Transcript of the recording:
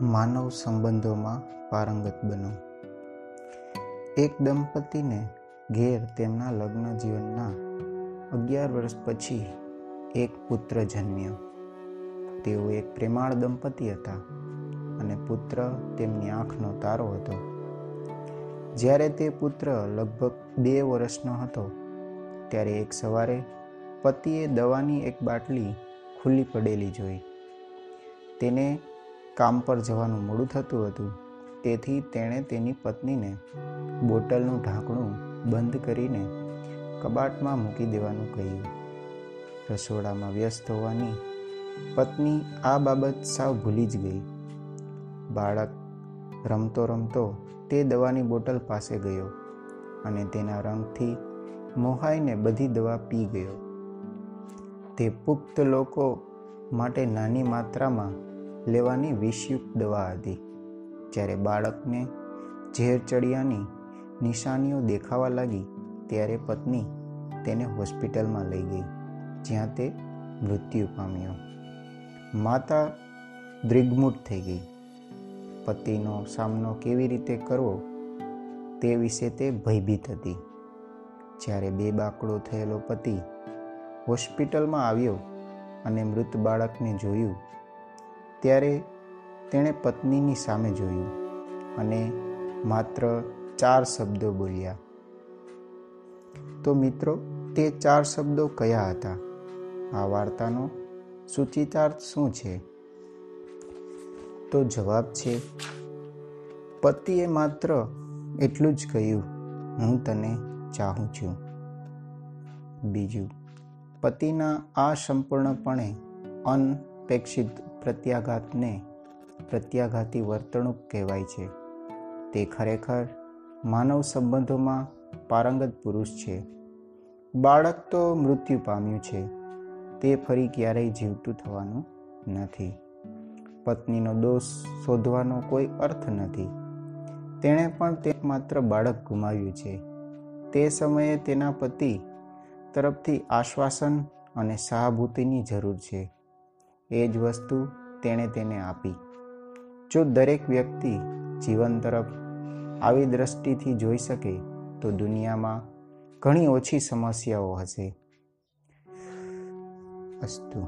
માનવ સંબંધોમાં પારંગત બનો. એક દંપતીને ઘેર તેમના લગ્ન જીવનના અગિયાર વર્ષ પછી એક પુત્ર જન્મ્યો. તેઓ એક પ્રેમાળ દંપતી હતા અને પુત્ર તેમની આંખનો તારો હતો. જ્યારે તે પુત્ર લગભગ બે વર્ષનો હતો, ત્યારે એક સવારે પતિએ દવાની એક બાટલી ખુલ્લી પડેલી જોઈ. તેને કામ પર જવાનું મોડું થતું હતું. તેથી તેણે તેની પત્નીને બોટલનું ઢાંકણું બંધ કરીને કબાટમાં મૂકી દેવાનું કહ્યું. રસોડામાં વ્યસ્ત હોવાની પત્ની આ બાબત સાવ ભૂલી જ ગઈ. બાળક રમતો રમતો તે દવાની બોટલ પાસે ગયો અને તેના રંગથી મોહાઈને બધી દવા પી ગયો. તે પુખ્ત લોકો માટે નાની માત્રામાં લેવાની વિષયુક્ત દવા હતી. જ્યારે બાળકને ઝેર ચડિયાની નિશાનીઓ દેખાવા લાગી, ત્યારે પત્ની તેને હોસ્પિટલમાં લઈ ગઈ, જ્યાં તે મૃત્યુ પામ્યો. માતા દ્રિગ્મૂઢ થઈ ગઈ. પતિનો સામનો કેવી રીતે કરવો તે વિશે તે ભયભીત હતી. જ્યારે બે બાકડો થયેલો પતિ હોસ્પિટલમાં આવ્યો અને મૃત બાળકને જોયું ત્યારે તેણે પત્નીની સામે જોયું અને માત્ર ચાર શબ્દો બોલ્યા. તો મિત્રો, તે ચાર શબ્દો કયા હતા? આ વાર્તાનો સૂચિતાર્થ શું છે? તો જવાબ છે, પતિએ માત્ર એટલું જ કહ્યું, હું તને ચાહું છું. બીજું, પતિના આ સંપૂર્ણપણે અનપેક્ષિત પ્રત્યાઘાતને પ્રત્યાઘાતી વર્તણૂક કહેવાય છે. તે ખરેખર માનવ સંબંધોમાં પારંગત પુરુષ છે. બાળક તો મૃત્યુ પામ્યું છે. તે ફરી ક્યારેય જીવતું થવાનું નથી. પત્નીનો દોષ શોધવાનો કોઈ અર્થ નથી. તેણે પણ તે માત્ર બાળક ગુમાવ્યું છે. તે સમયે તેના પતિ તરફથી આશ્વાસન અને સહાભૂતિની જરૂર છે. એ જ વસ્તુ તેણે તેને આપી. જો દરેક વ્યક્તિ જીવન તરફ આવી દ્રષ્ટિથી જોઈ શકે, તો દુનિયામાં ઘણી ઓછી સમસ્યાઓ હશે. અસ્તુ.